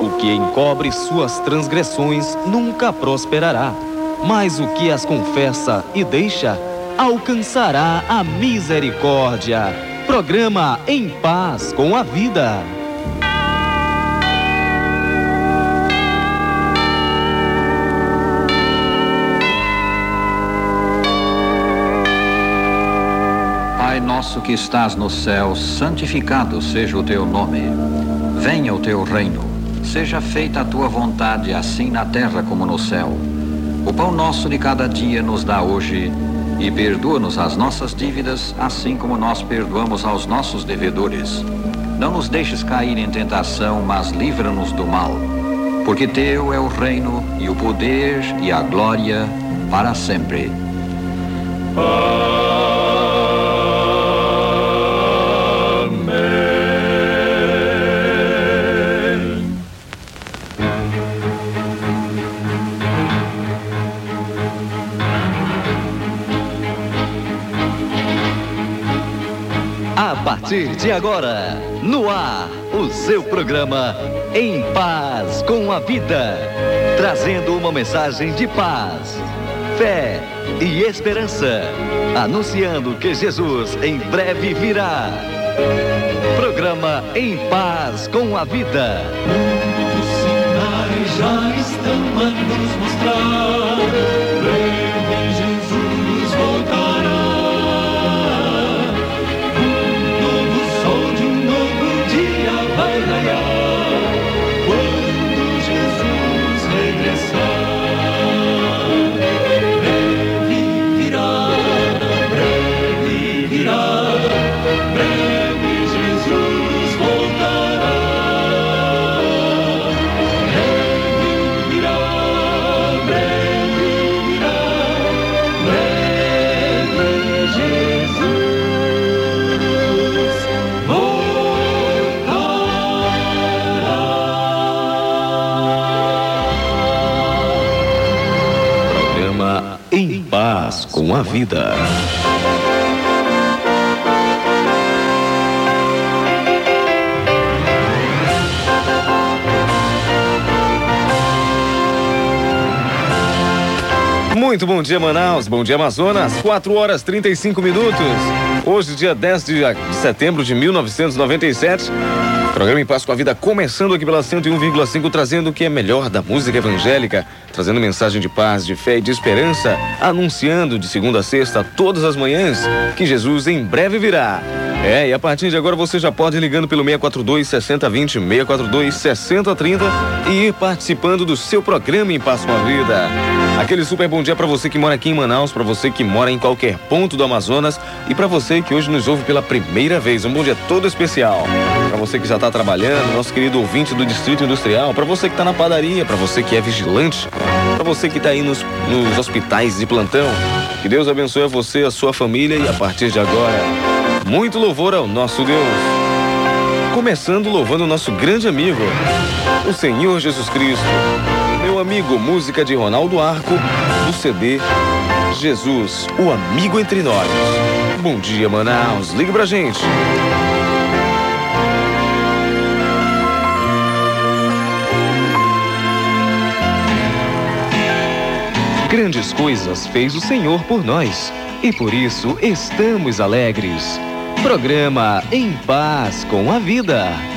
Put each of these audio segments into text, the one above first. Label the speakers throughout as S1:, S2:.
S1: O que encobre suas transgressões nunca prosperará, mas o que as confessa e deixa alcançará a misericórdia. Programa Em Paz com a Vida.
S2: Pai nosso que estás no céu, santificado seja o teu nome. Venha o teu reino. Seja feita a tua vontade, assim na terra como no céu. O pão nosso de cada dia nos dá hoje e perdoa-nos as nossas dívidas, assim como nós perdoamos aos nossos devedores. Não nos deixes cair em tentação, mas livra-nos do mal. Porque teu é o reino e o poder e a glória para sempre.
S1: A partir de agora, no ar, o seu programa Em Paz com a Vida, trazendo uma mensagem de paz, fé e esperança, anunciando que Jesus em breve virá. Programa Em Paz com a Vida.
S3: Os sinais já estão a nos mostrar.
S1: Vida. Muito bom dia, Manaus. Bom dia, Amazonas. 4 horas 35 minutos. Hoje, dia 10 de setembro de 1997. Programa Em Paz com a Vida começando aqui pela 101,5, trazendo o que é melhor da música evangélica, trazendo mensagem de paz, de fé e de esperança, anunciando de segunda a sexta, todas as manhãs, que Jesus em breve virá. É, e a partir de agora você já pode ir ligando pelo 642 6020, 642 6030 e ir participando do seu programa Em Paz com a Vida. Aquele super bom dia para você que mora aqui em Manaus, para você que mora em qualquer ponto do Amazonas e para você que hoje nos ouve pela primeira vez. Um bom dia todo especial. Para você que já está trabalhando, nosso querido ouvinte do Distrito Industrial, para você que está na padaria, para você que é vigilante, para você que está aí nos, nos hospitais de plantão. Que Deus abençoe a você, a sua família e a partir de agora, muito louvor ao nosso Deus. Começando louvando o nosso grande amigo, o Senhor Jesus Cristo. Meu amigo, música de Ronaldo Arco, do CD Jesus, o amigo entre nós. Bom dia, Manaus. Ligue pra gente. Grandes coisas fez o Senhor por nós e por isso estamos alegres. Programa Em Paz com a Vida.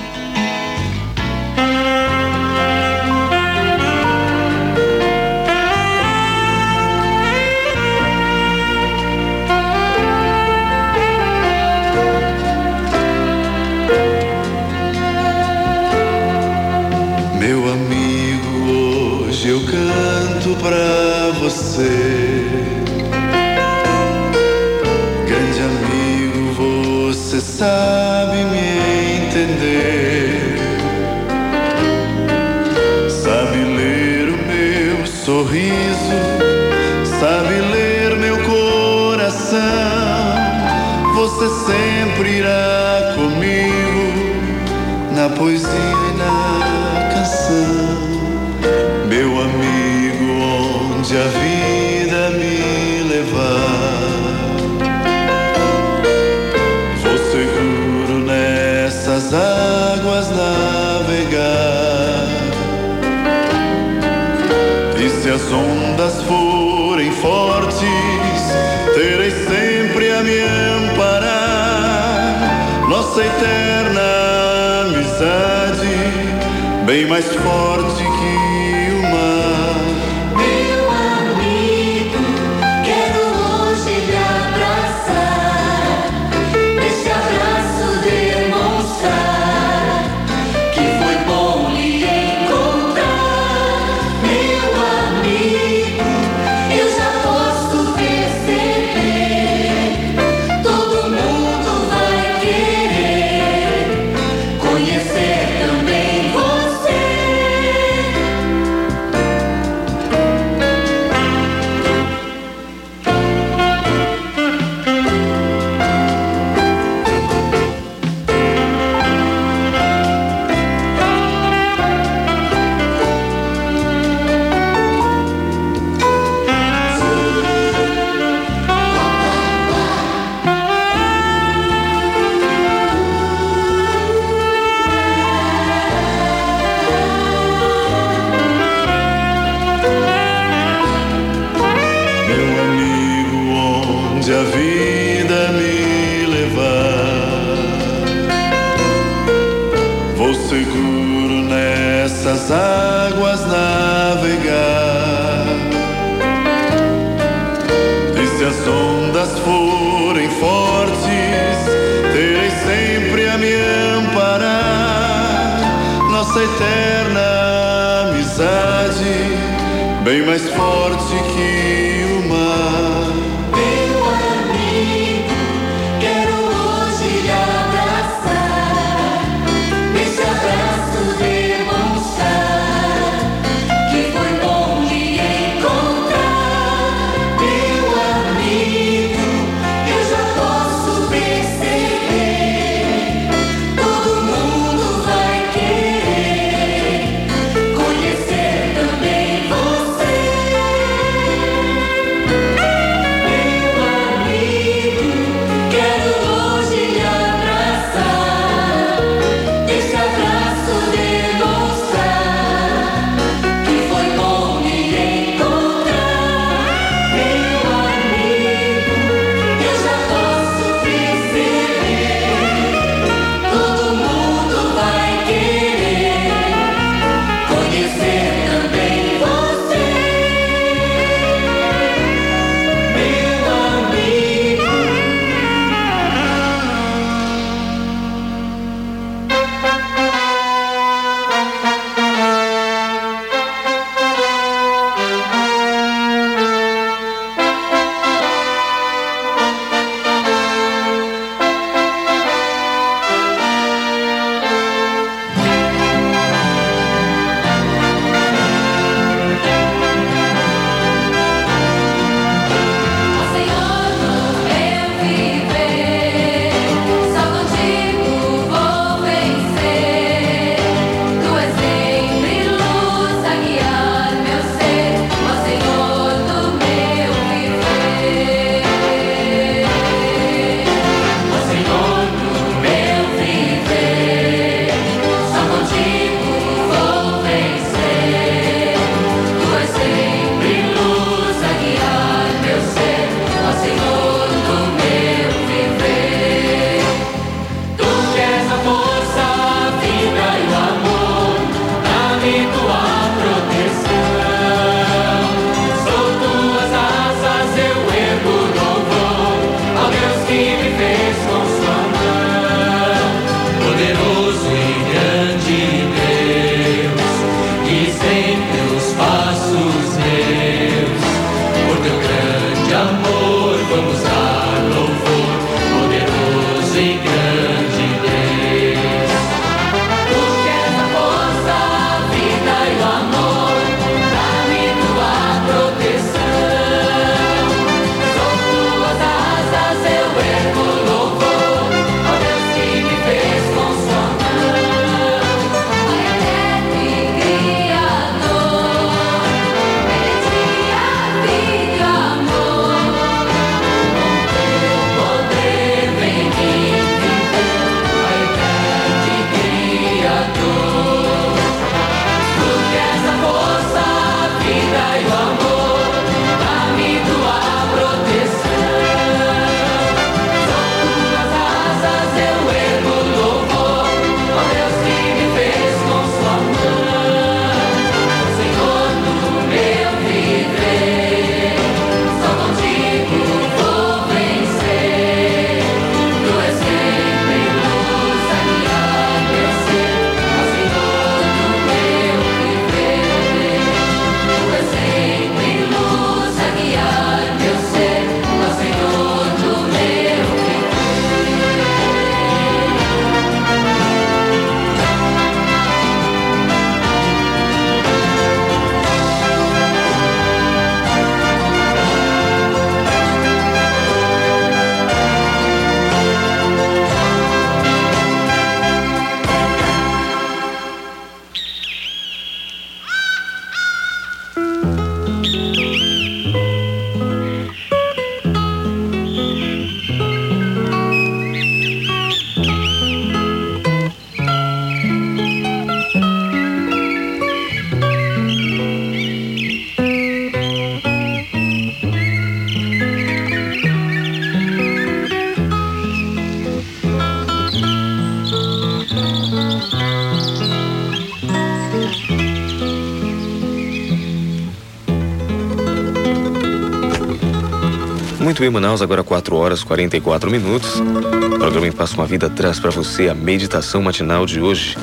S1: 8 Manaus, agora 4 horas 44 minutos. O programa em Passa uma Vida traz para você a meditação matinal de hoje.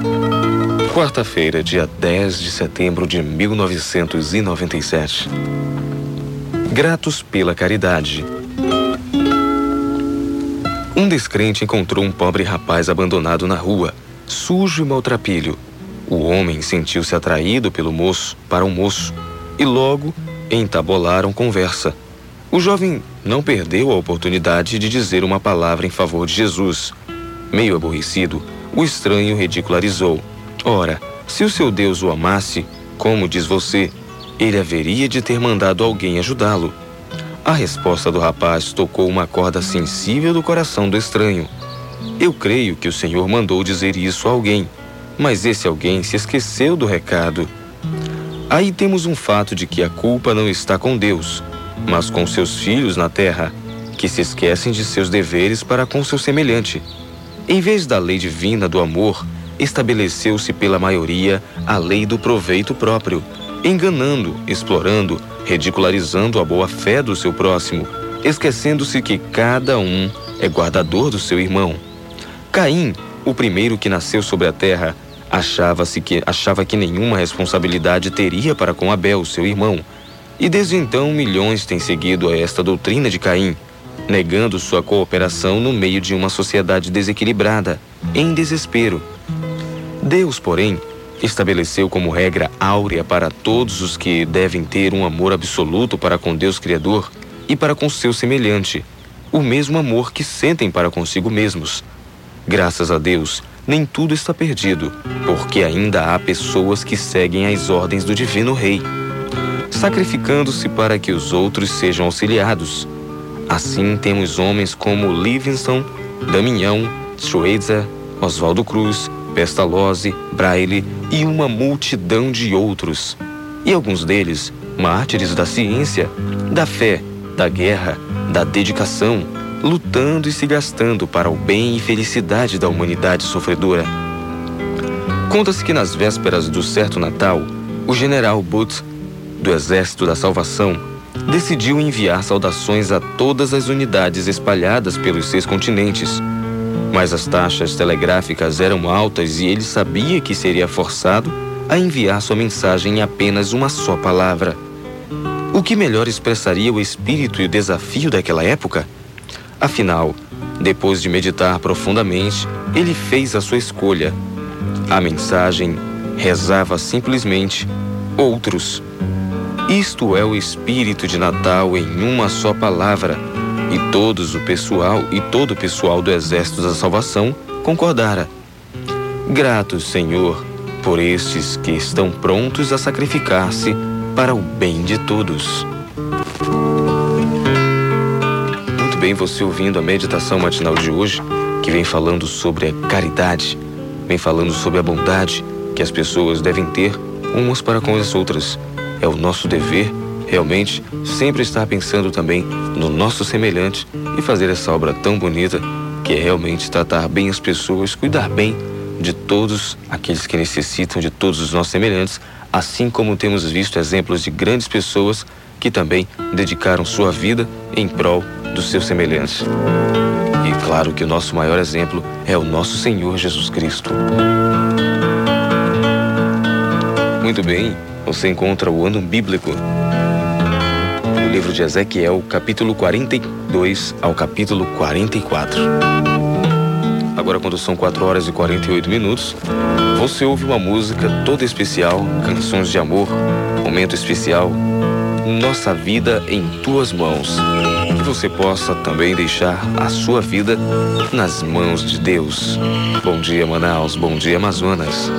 S1: Quarta-feira, dia 10 de setembro de 1997. Gratos pela caridade. Um descrente encontrou um pobre rapaz abandonado na rua, sujo e maltrapilho. O homem sentiu-se atraído pelo moço para o moço e logo entabularam conversa. O jovem não perdeu a oportunidade de dizer uma palavra em favor de Jesus. Meio aborrecido, o estranho ridicularizou. Ora, se o seu Deus o amasse, como diz você, ele haveria de ter mandado alguém ajudá-lo. A resposta do rapaz tocou uma corda sensível do coração do estranho. Eu creio que o Senhor mandou dizer isso a alguém, mas esse alguém se esqueceu do recado. Aí temos um fato de que a culpa não está com Deus, mas com seus filhos na terra, que se esquecem de seus deveres para com seu semelhante. Em vez da lei divina do amor, estabeleceu-se pela maioria a lei do proveito próprio, enganando, explorando, ridicularizando a boa-fé do seu próximo, esquecendo-se que cada um é guardador do seu irmão. Caim, o primeiro que nasceu sobre a terra, achava-se que achava que nenhuma responsabilidade teria para com Abel, seu irmão. E desde então milhões têm seguido a esta doutrina de Caim, negando sua cooperação no meio de uma sociedade desequilibrada, em desespero. Deus, porém, estabeleceu como regra áurea para todos os que devem ter um amor absoluto para com Deus Criador e para com seu semelhante, o mesmo amor que sentem para consigo mesmos. Graças a Deus, nem tudo está perdido, porque ainda há pessoas que seguem as ordens do Divino Rei, sacrificando-se para que os outros sejam auxiliados. Assim temos homens como Livingston, Damião, Schweitzer, Oswaldo Cruz, Pestalozzi, Braille e uma multidão de outros. E alguns deles, mártires da ciência, da fé, da guerra, da dedicação, lutando e se gastando para o bem e felicidade da humanidade sofredora. Conta-se que nas vésperas do certo Natal, o general Booth, do Exército da Salvação, decidiu enviar saudações a todas as unidades espalhadas pelos seis continentes mas as taxas telegráficas eram altas e ele sabia que seria forçado a enviar sua mensagem em apenas uma só palavra. O que melhor expressaria o espírito e o desafio daquela época? Afinal, depois de meditar profundamente, ele fez a sua escolha. A mensagem rezava simplesmente: Outros. Isto é o espírito de Natal em uma só palavra e todos o pessoal e todo o pessoal do Exército da Salvação concordara. Gratos, Senhor, por estes que estão prontos a sacrificar-se para o bem de todos. Muito bem, você ouvindo a meditação matinal de hoje, que vem falando sobre a caridade, vem falando sobre a bondade que as pessoas devem ter umas para com as outras. É o nosso dever realmente sempre estar pensando também no nosso semelhante e fazer essa obra tão bonita que é realmente tratar bem as pessoas, cuidar bem de todos aqueles que necessitam de todos os nossos semelhantes, assim como temos visto exemplos de grandes pessoas que também dedicaram sua vida em prol dos seus semelhantes. E claro que o nosso maior exemplo é o nosso Senhor Jesus Cristo. Muito bem, você encontra o ano bíblico livro de Ezequiel, capítulo 42 ao capítulo 44. Agora, quando são 4 horas e 48 minutos, você ouve uma música toda especial, canções de amor, momento especial, Nossa Vida em Tuas Mãos. Que você possa também deixar a sua vida nas mãos de Deus. Bom dia, Manaus. Bom dia, Amazonas.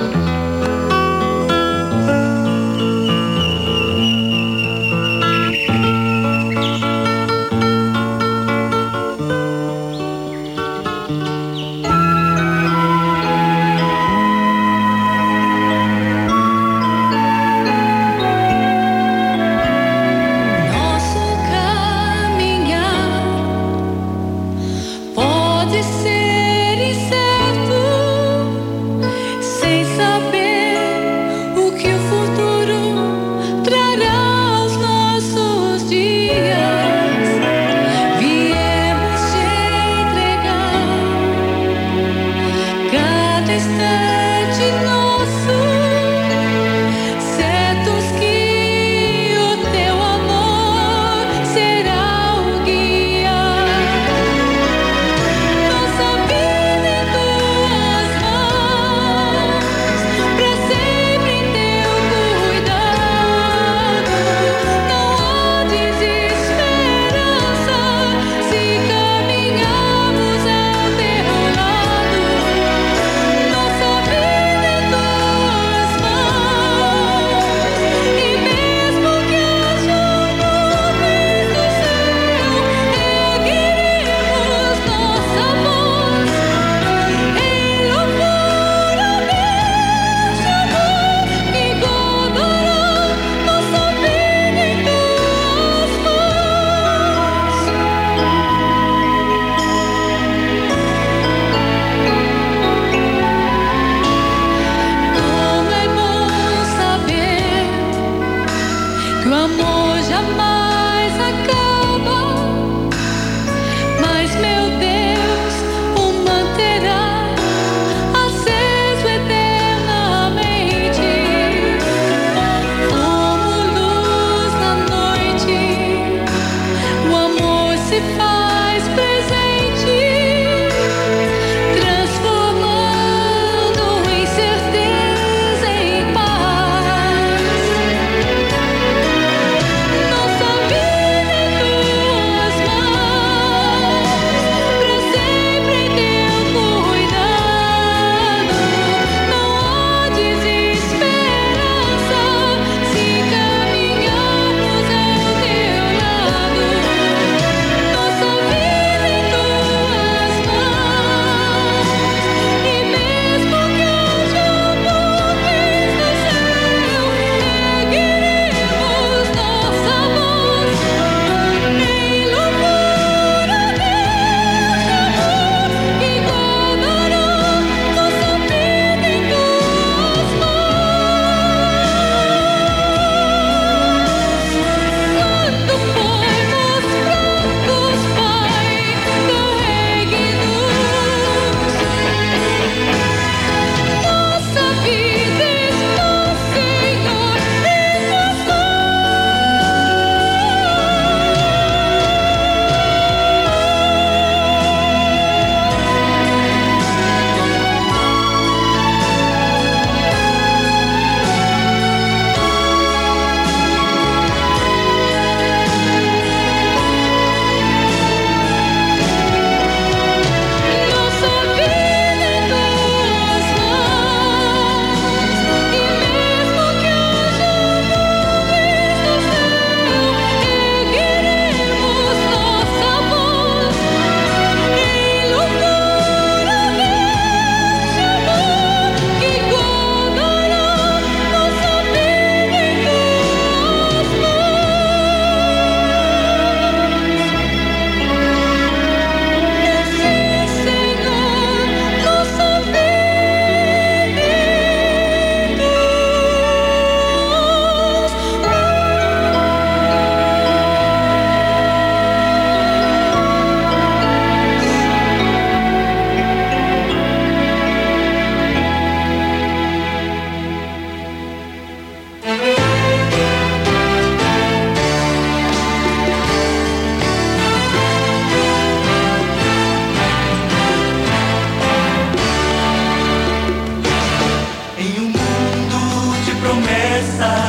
S4: promessas.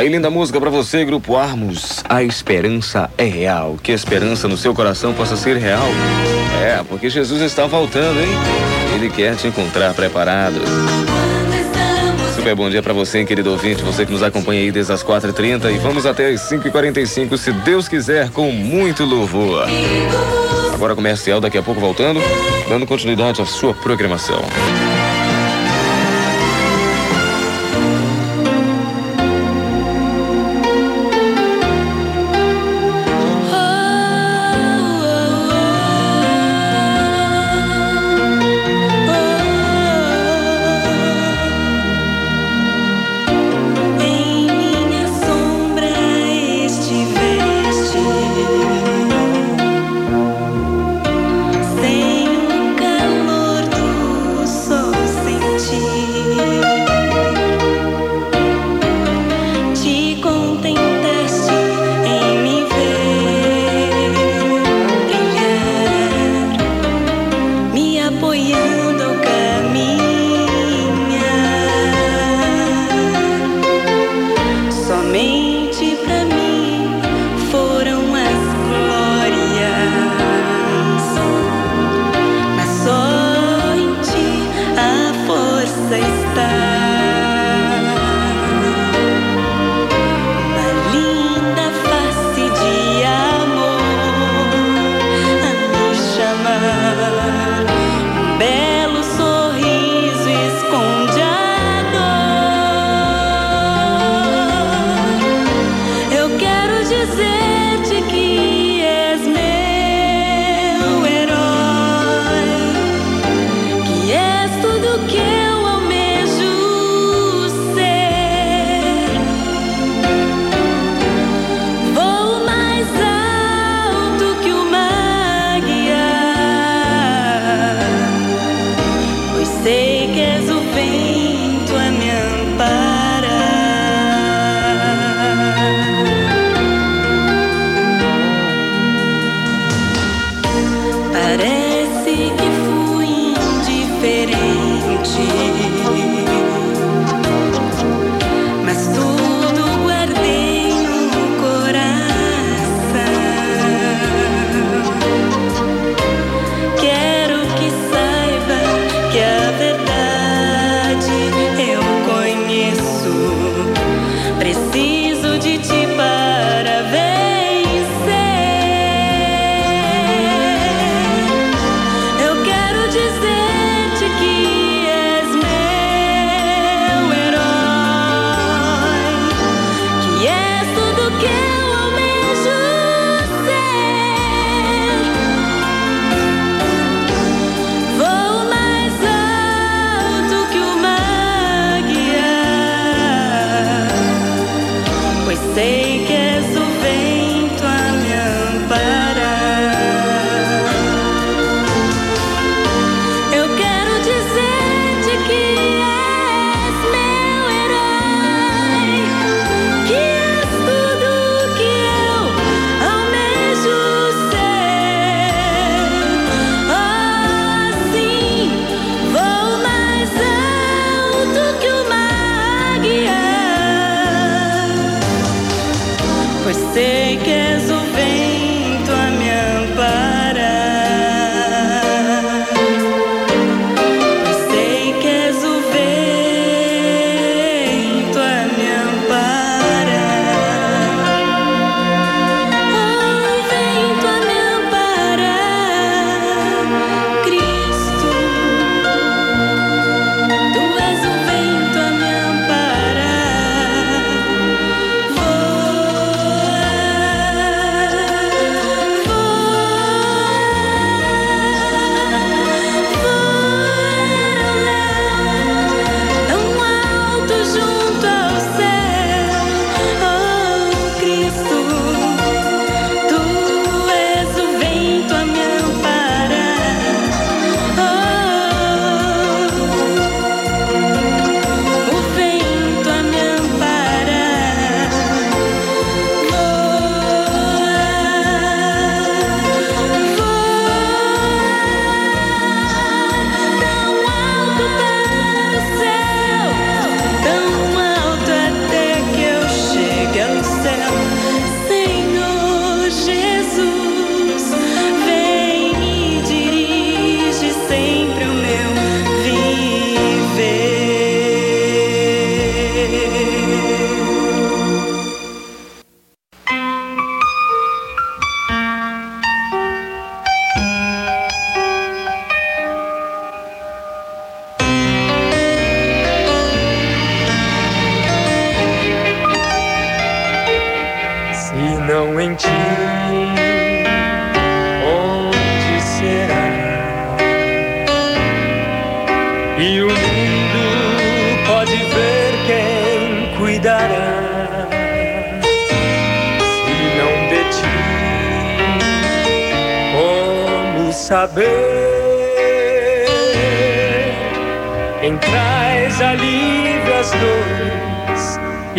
S1: Tá aí linda música para você, Grupo Armos. A esperança é real. Que a esperança no seu coração possa ser real. É, porque Jesus está voltando, hein? Ele quer te encontrar preparado. Super bom dia para você, querido ouvinte, você que nos acompanha aí desde as 4h30 e vamos até as 5h45, se Deus quiser, com muito louvor. Agora comercial, daqui a pouco voltando, dando continuidade à sua programação.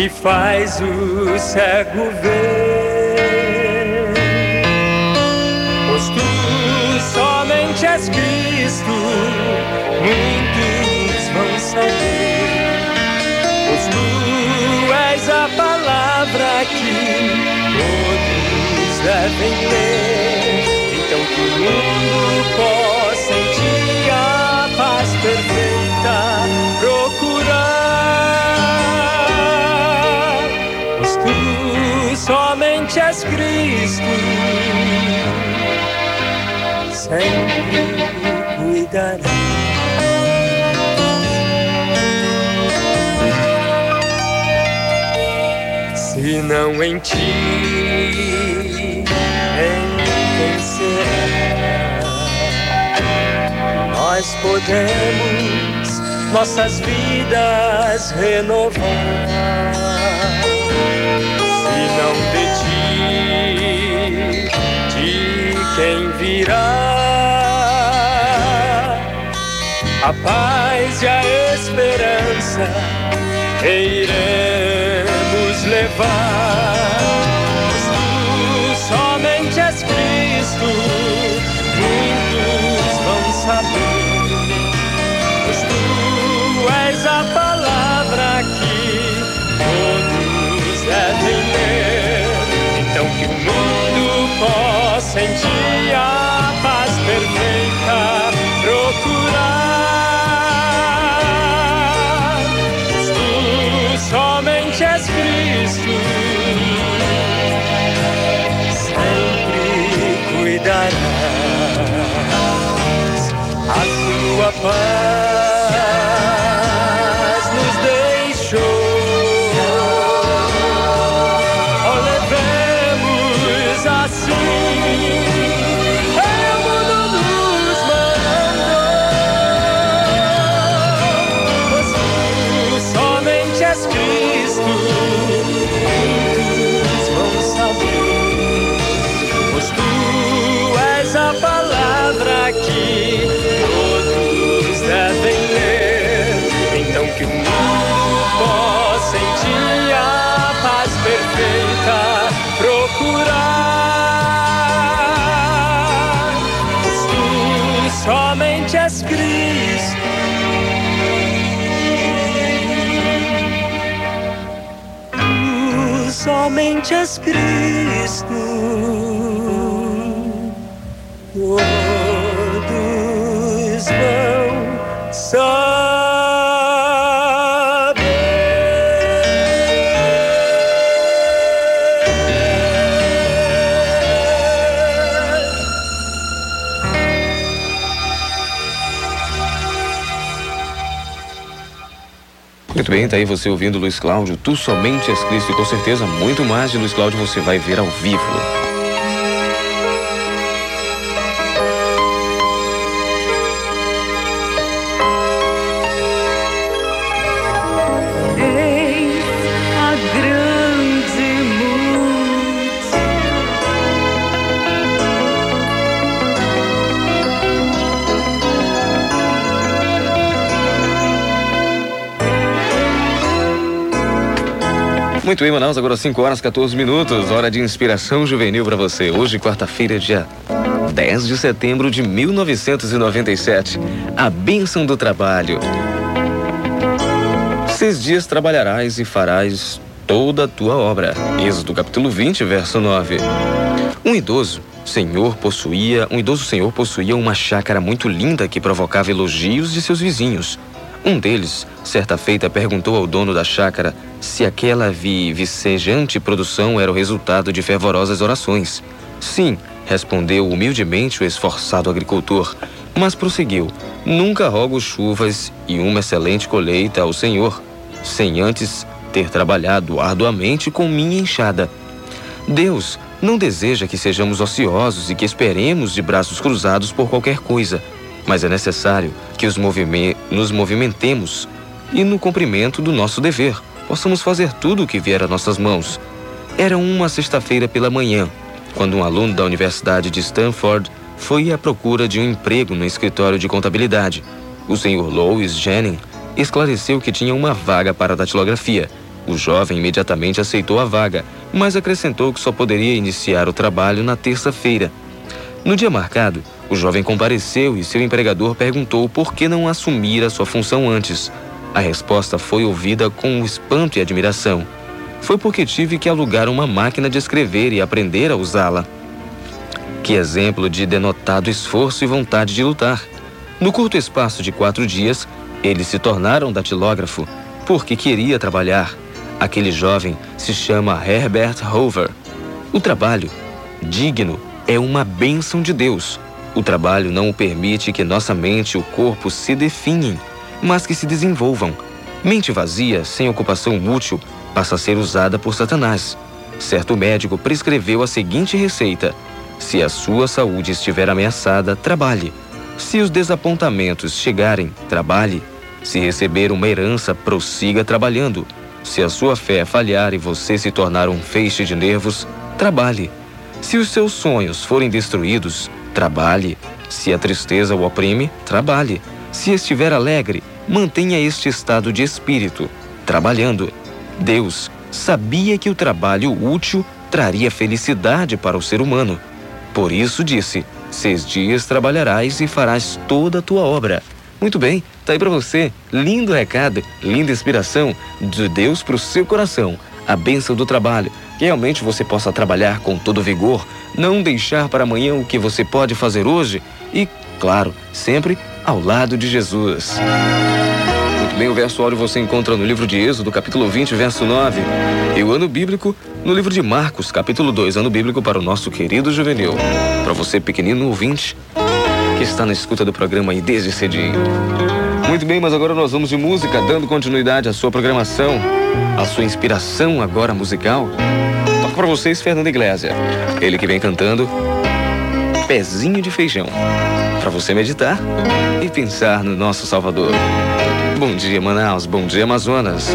S4: que faz o cego ver. Pois tu somente és Cristo, muitos vão saber. Pois tu és a palavra que todos devem ter. Então que o mundo pode. sempre cuidará. Se não em ti, em quem será? Nós podemos nossas vidas renovar. Se não de ti, quem virá. A paz e a esperança iremos levar. dia a paz perfeita procurar. Tu somente és Cristo, sempre cuidarás a tua paz. Somente és
S1: Muito bem, tá aí você ouvindo Luiz Cláudio, Tu Somente És Cristo, e com certeza muito mais de Luiz Cláudio você vai ver ao vivo. Muito bem, Manaus, agora 5 horas 14 minutos, hora de inspiração juvenil para você. Hoje, quarta-feira, dia 10 de setembro de 1997. A bênção do trabalho. Seis dias trabalharás e farás toda a tua obra. Êxodo capítulo 20, verso 9. Um idoso senhor possuía, um idoso senhor possuía uma chácara muito linda que provocava elogios de seus vizinhos. Um deles, certa feita, perguntou ao dono da chácara se aquela vi vicejante produção era o resultado de fervorosas orações. Sim, respondeu humildemente o esforçado agricultor, mas prosseguiu: Nunca rogo chuvas e uma excelente colheita ao Senhor, sem antes ter trabalhado arduamente com minha enxada. Deus não deseja que sejamos ociosos e que esperemos de braços cruzados por qualquer coisa, mas é necessário que movime- nos movimentemos e, no cumprimento do nosso dever, possamos fazer tudo o que vier a nossas mãos. Era uma sexta-feira pela manhã, quando um aluno da Universidade de Stanford foi à procura de um emprego no escritório de contabilidade. O senhor Louis Jennings esclareceu que tinha uma vaga para datilografia. O jovem imediatamente aceitou a vaga, mas acrescentou que só poderia iniciar o trabalho na terça-feira. No dia marcado, o jovem compareceu e seu empregador perguntou por que não assumir a sua função antes. A resposta foi ouvida com espanto e admiração. Foi porque tive que alugar uma máquina de escrever e aprender a usá-la. Que exemplo de denotado esforço e vontade de lutar. No curto espaço de quatro dias, eles se tornaram datilógrafo, porque queria trabalhar. Aquele jovem se chama Herbert Hoover. O trabalho, digno, é uma bênção de Deus. O trabalho não permite que nossa mente e o corpo se definhem, mas que se desenvolvam. Mente vazia, sem ocupação útil, passa a ser usada por Satanás. Certo médico prescreveu a seguinte receita: se a sua saúde estiver ameaçada, trabalhe. Se os desapontamentos chegarem, trabalhe. Se receber uma herança, prossiga trabalhando. Se a sua fé falhar e você se tornar um feixe de nervos, trabalhe. Se os seus sonhos forem destruídos, trabalhe. Se a tristeza o oprime, trabalhe. Se estiver alegre, mantenha este estado de espírito, trabalhando. Deus sabia que o trabalho útil traria felicidade para o ser humano. Por isso disse: Seis dias trabalharás e farás toda a tua obra. Muito bem, tá aí para você. Lindo recado, linda inspiração de Deus para o seu coração. A bênção do trabalho. Realmente você possa trabalhar com todo vigor, não deixar para amanhã o que você pode fazer hoje e, claro, sempre ao lado de Jesus. Muito bem, o verso áureo você encontra no livro de Êxodo, capítulo 20, verso 9. E o ano bíblico no livro de Marcos, capítulo 2, ano bíblico para o nosso querido juvenil. Para você, pequenino ouvinte, que está na escuta do programa aí desde cedinho. Muito bem, mas agora nós vamos de música, dando continuidade à sua programação, à sua inspiração agora musical. Toca para vocês Fernando Iglesias, ele que vem cantando Pezinho de Feijão, para você meditar e pensar no nosso Salvador. Bom dia, Manaus, bom dia, Amazonas.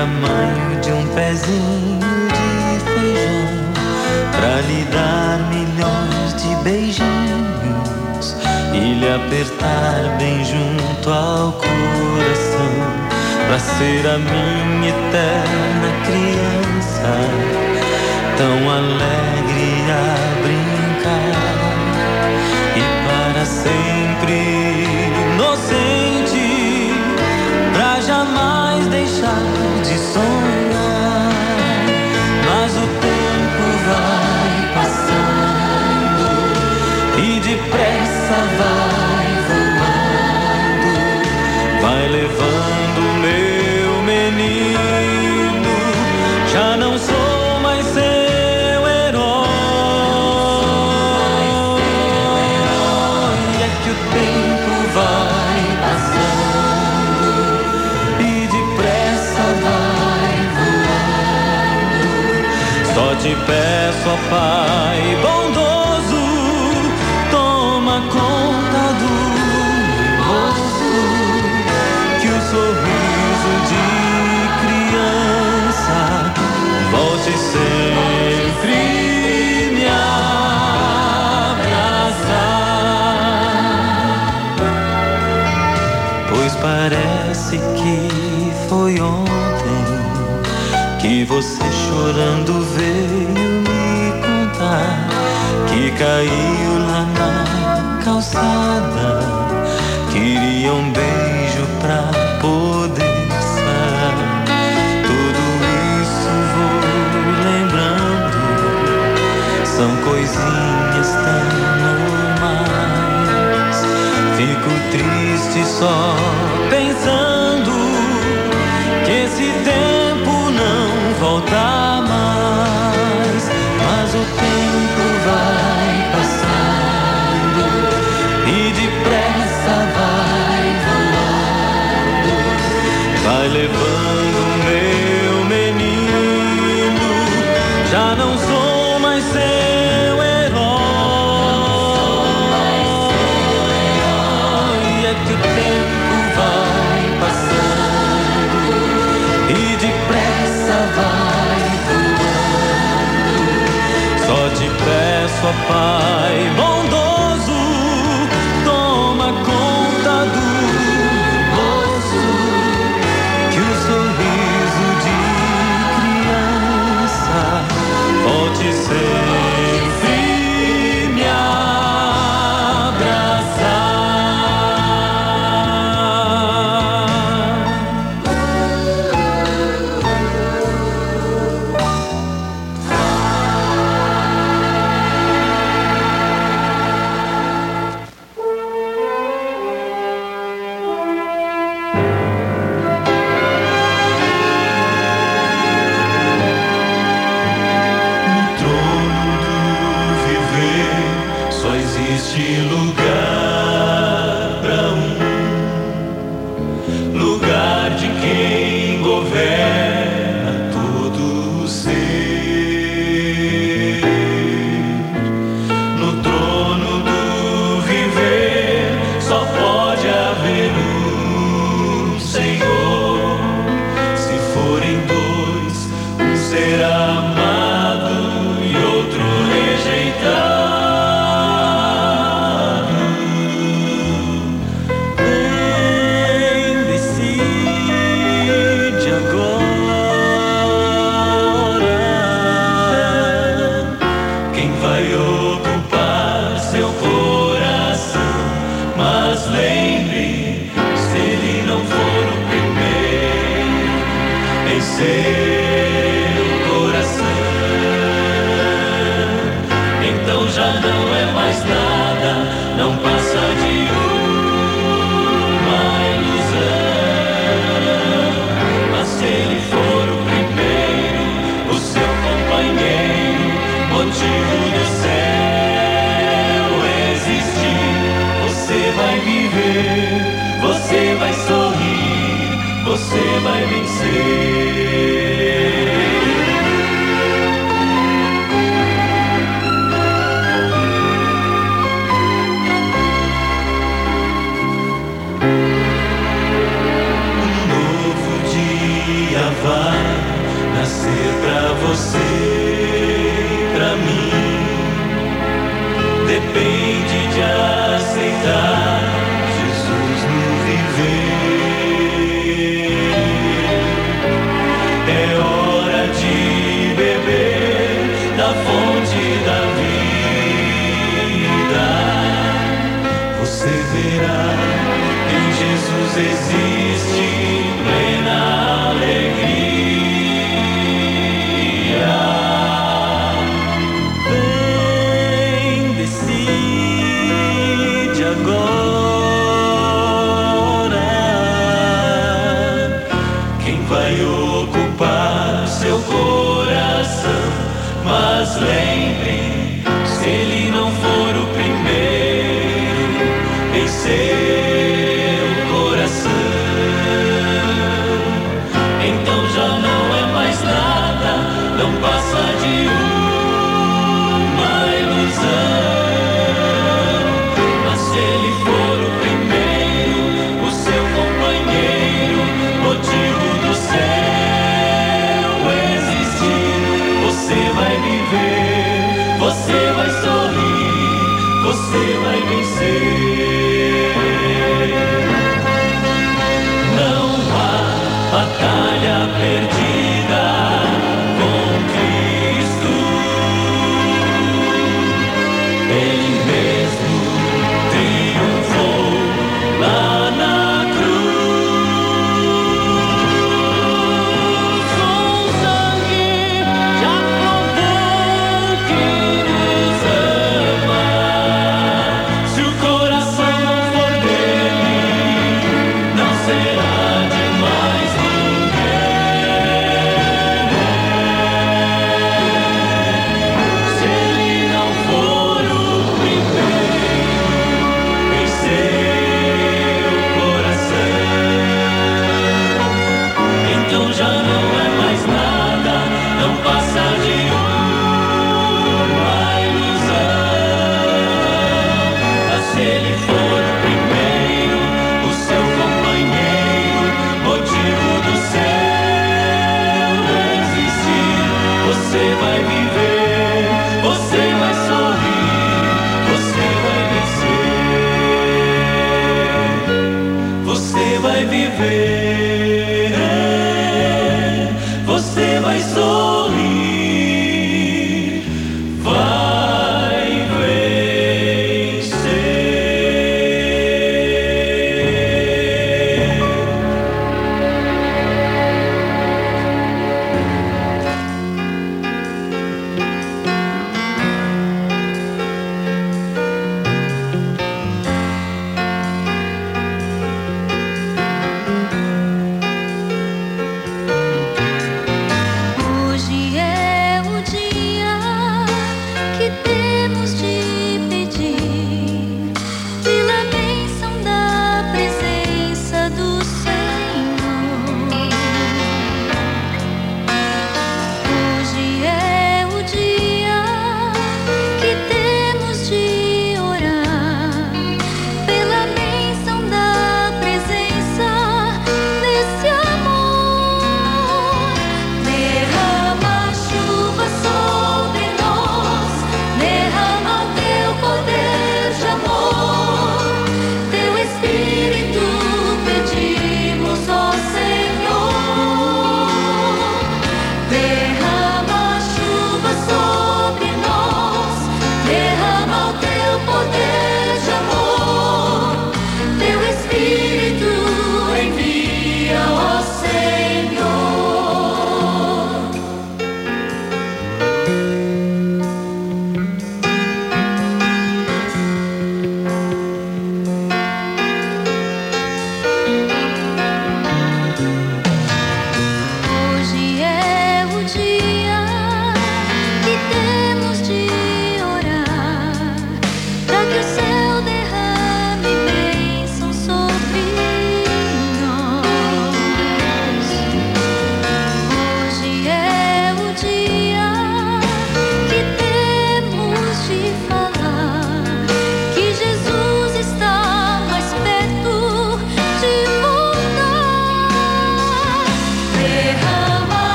S3: Tamanho de um pezinho de feijão pra lhe dar milhões de lhe apertar bem junto ao coração, pra ser a minha eterna criança, tão alegre a brincar e para sempre depressa vai voando, vai levando meu menino. Já não sou mais seu herói. É que o tempo vai passando e depressa vai voando. Só te peço, ó Pai bondoso, parece que foi ontem que você chorando veio me contar que caiu lá na calçada. Queria um beijo pra poder sarar. Tudo isso vou lembrando, são coisinhas tão normais. Fico triste só ó Pai bondoso,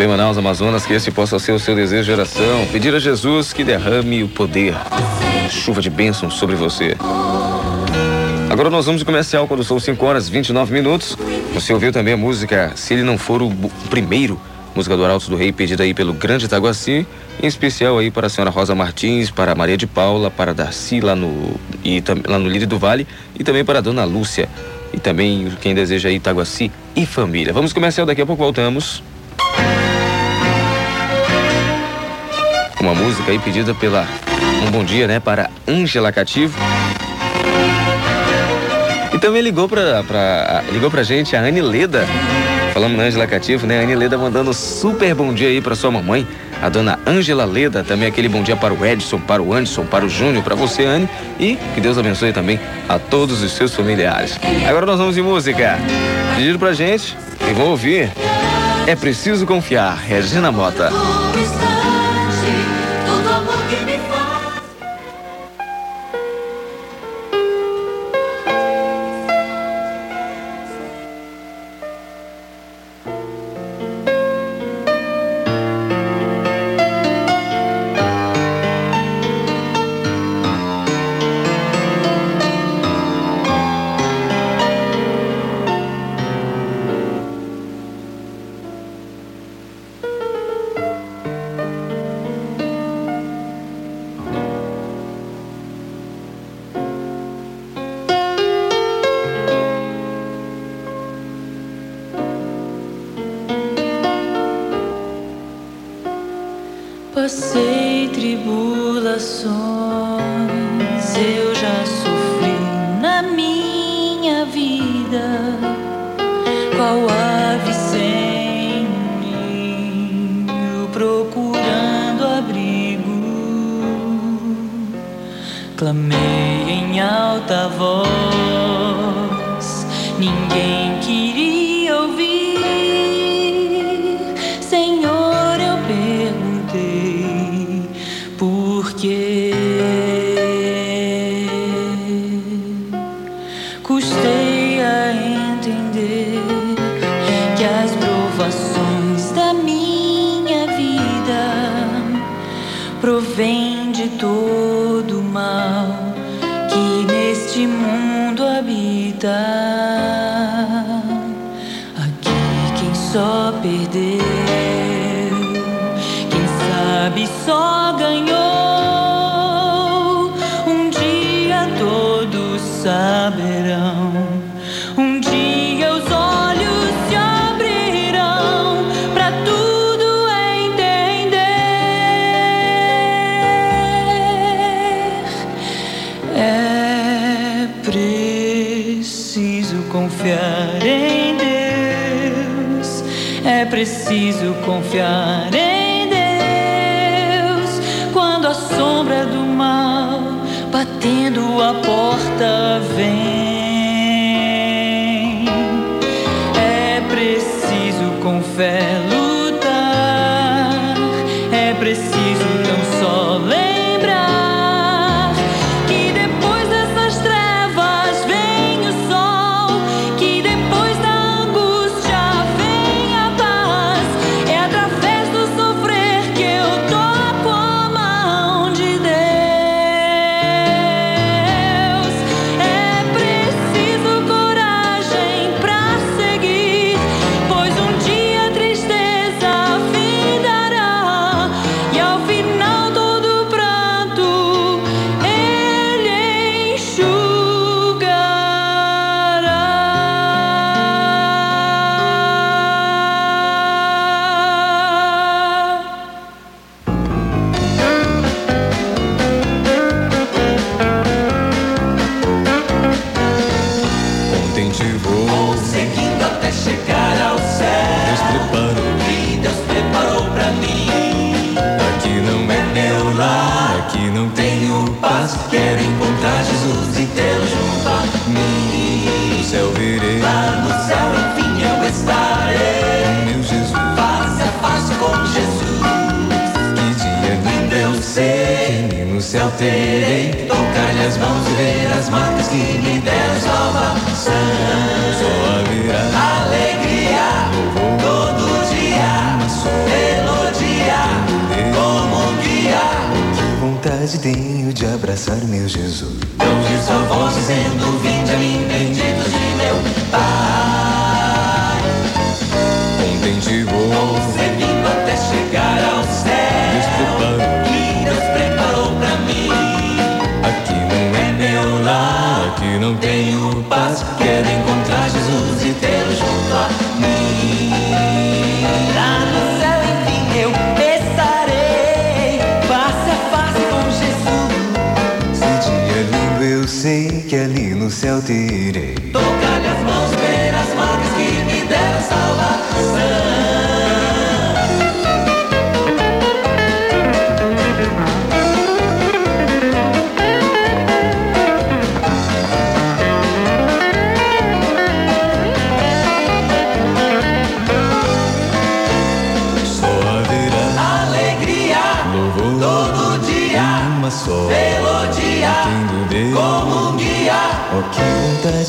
S1: bem, Manaus, Amazonas, que esse possa ser o seu desejo de oração. Pedir a Jesus que derrame o poder, chuva de bênçãos sobre você. Agora nós vamos de comercial quando são 5 horas e 29 minutos. Você ouviu também a música Se Ele Não For o Primeiro, música do Arauto do Rei, pedida aí pelo Grande Itaguaci, em especial aí para a senhora Rosa Martins, para a Maria de Paula, para a Darcy lá no, e, lá no Lírio do Vale e também para a Dona Lúcia. E também quem deseja aí Itaguaci e família. Vamos comercial, daqui a pouco voltamos. Uma música aí pedida pela Um Bom Dia, né, para Ângela Cativo. E também ligou pra, pra, ligou pra gente a Anne Leda. Falamos na Ângela Cativo, né? A Anne Leda mandando super bom dia aí pra sua mamãe, a dona Ângela Leda. Também aquele bom dia para o Edson, para o Anderson, para o Júnior, para você, Anne. E que Deus abençoe também a todos os seus familiares. Agora nós vamos em música. Pedido pra gente e vamos ouvir. É preciso confiar, Regina Mota.
S5: Eu já sofri na minha vida, qual ave sem ninho procurando abrigo. Clamei em alta voz, confiar em Deus. Quando a sombra do mal batendo a porta vem. É preciso com fé
S6: aqui não Tenho paz,
S7: quero encontrar Jesus e tê-lo junto a mim. Lá no céu, enfim, eu estarei face a face com Jesus.
S8: Se dia lindo eu sei que ali no céu terei.
S3: Tocar-lhe as mãos, ver as marcas que me deram salvação.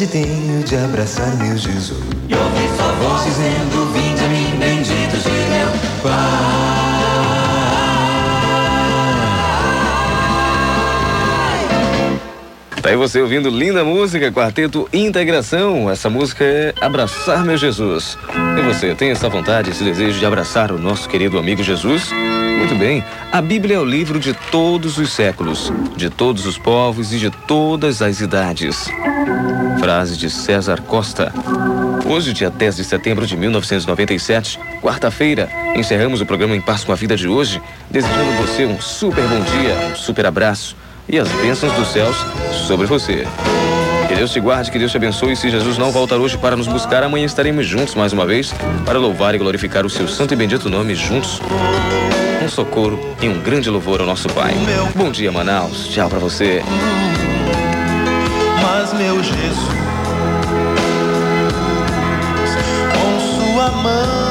S8: Vontade tenho de abraçar meu Jesus.
S3: E ouvir sua voz dizendo: Vinde a mim, benditos de meu
S1: Tá aí você ouvindo linda música, Quarteto Integração. Essa música é Abraçar Meu Jesus. E você tem essa vontade, esse desejo de abraçar o nosso querido amigo Jesus? Muito bem, a Bíblia é o livro de todos os séculos, de todos os povos e de todas as idades. Frase de César Costa. Hoje, dia 10 de setembro de 1997, quarta-feira, encerramos o programa Em Paz com a Vida de hoje, desejando você um super bom dia, um super abraço e as bênçãos dos céus sobre você. Que Deus te guarde, que Deus te abençoe. E se Jesus não voltar hoje para nos buscar, amanhã estaremos juntos mais uma vez para louvar e glorificar o seu santo e bendito nome juntos. Um socorro e um grande louvor ao nosso Pai. Bom dia, Manaus. Tchau pra você.
S9: Meu Jesus, com sua mão,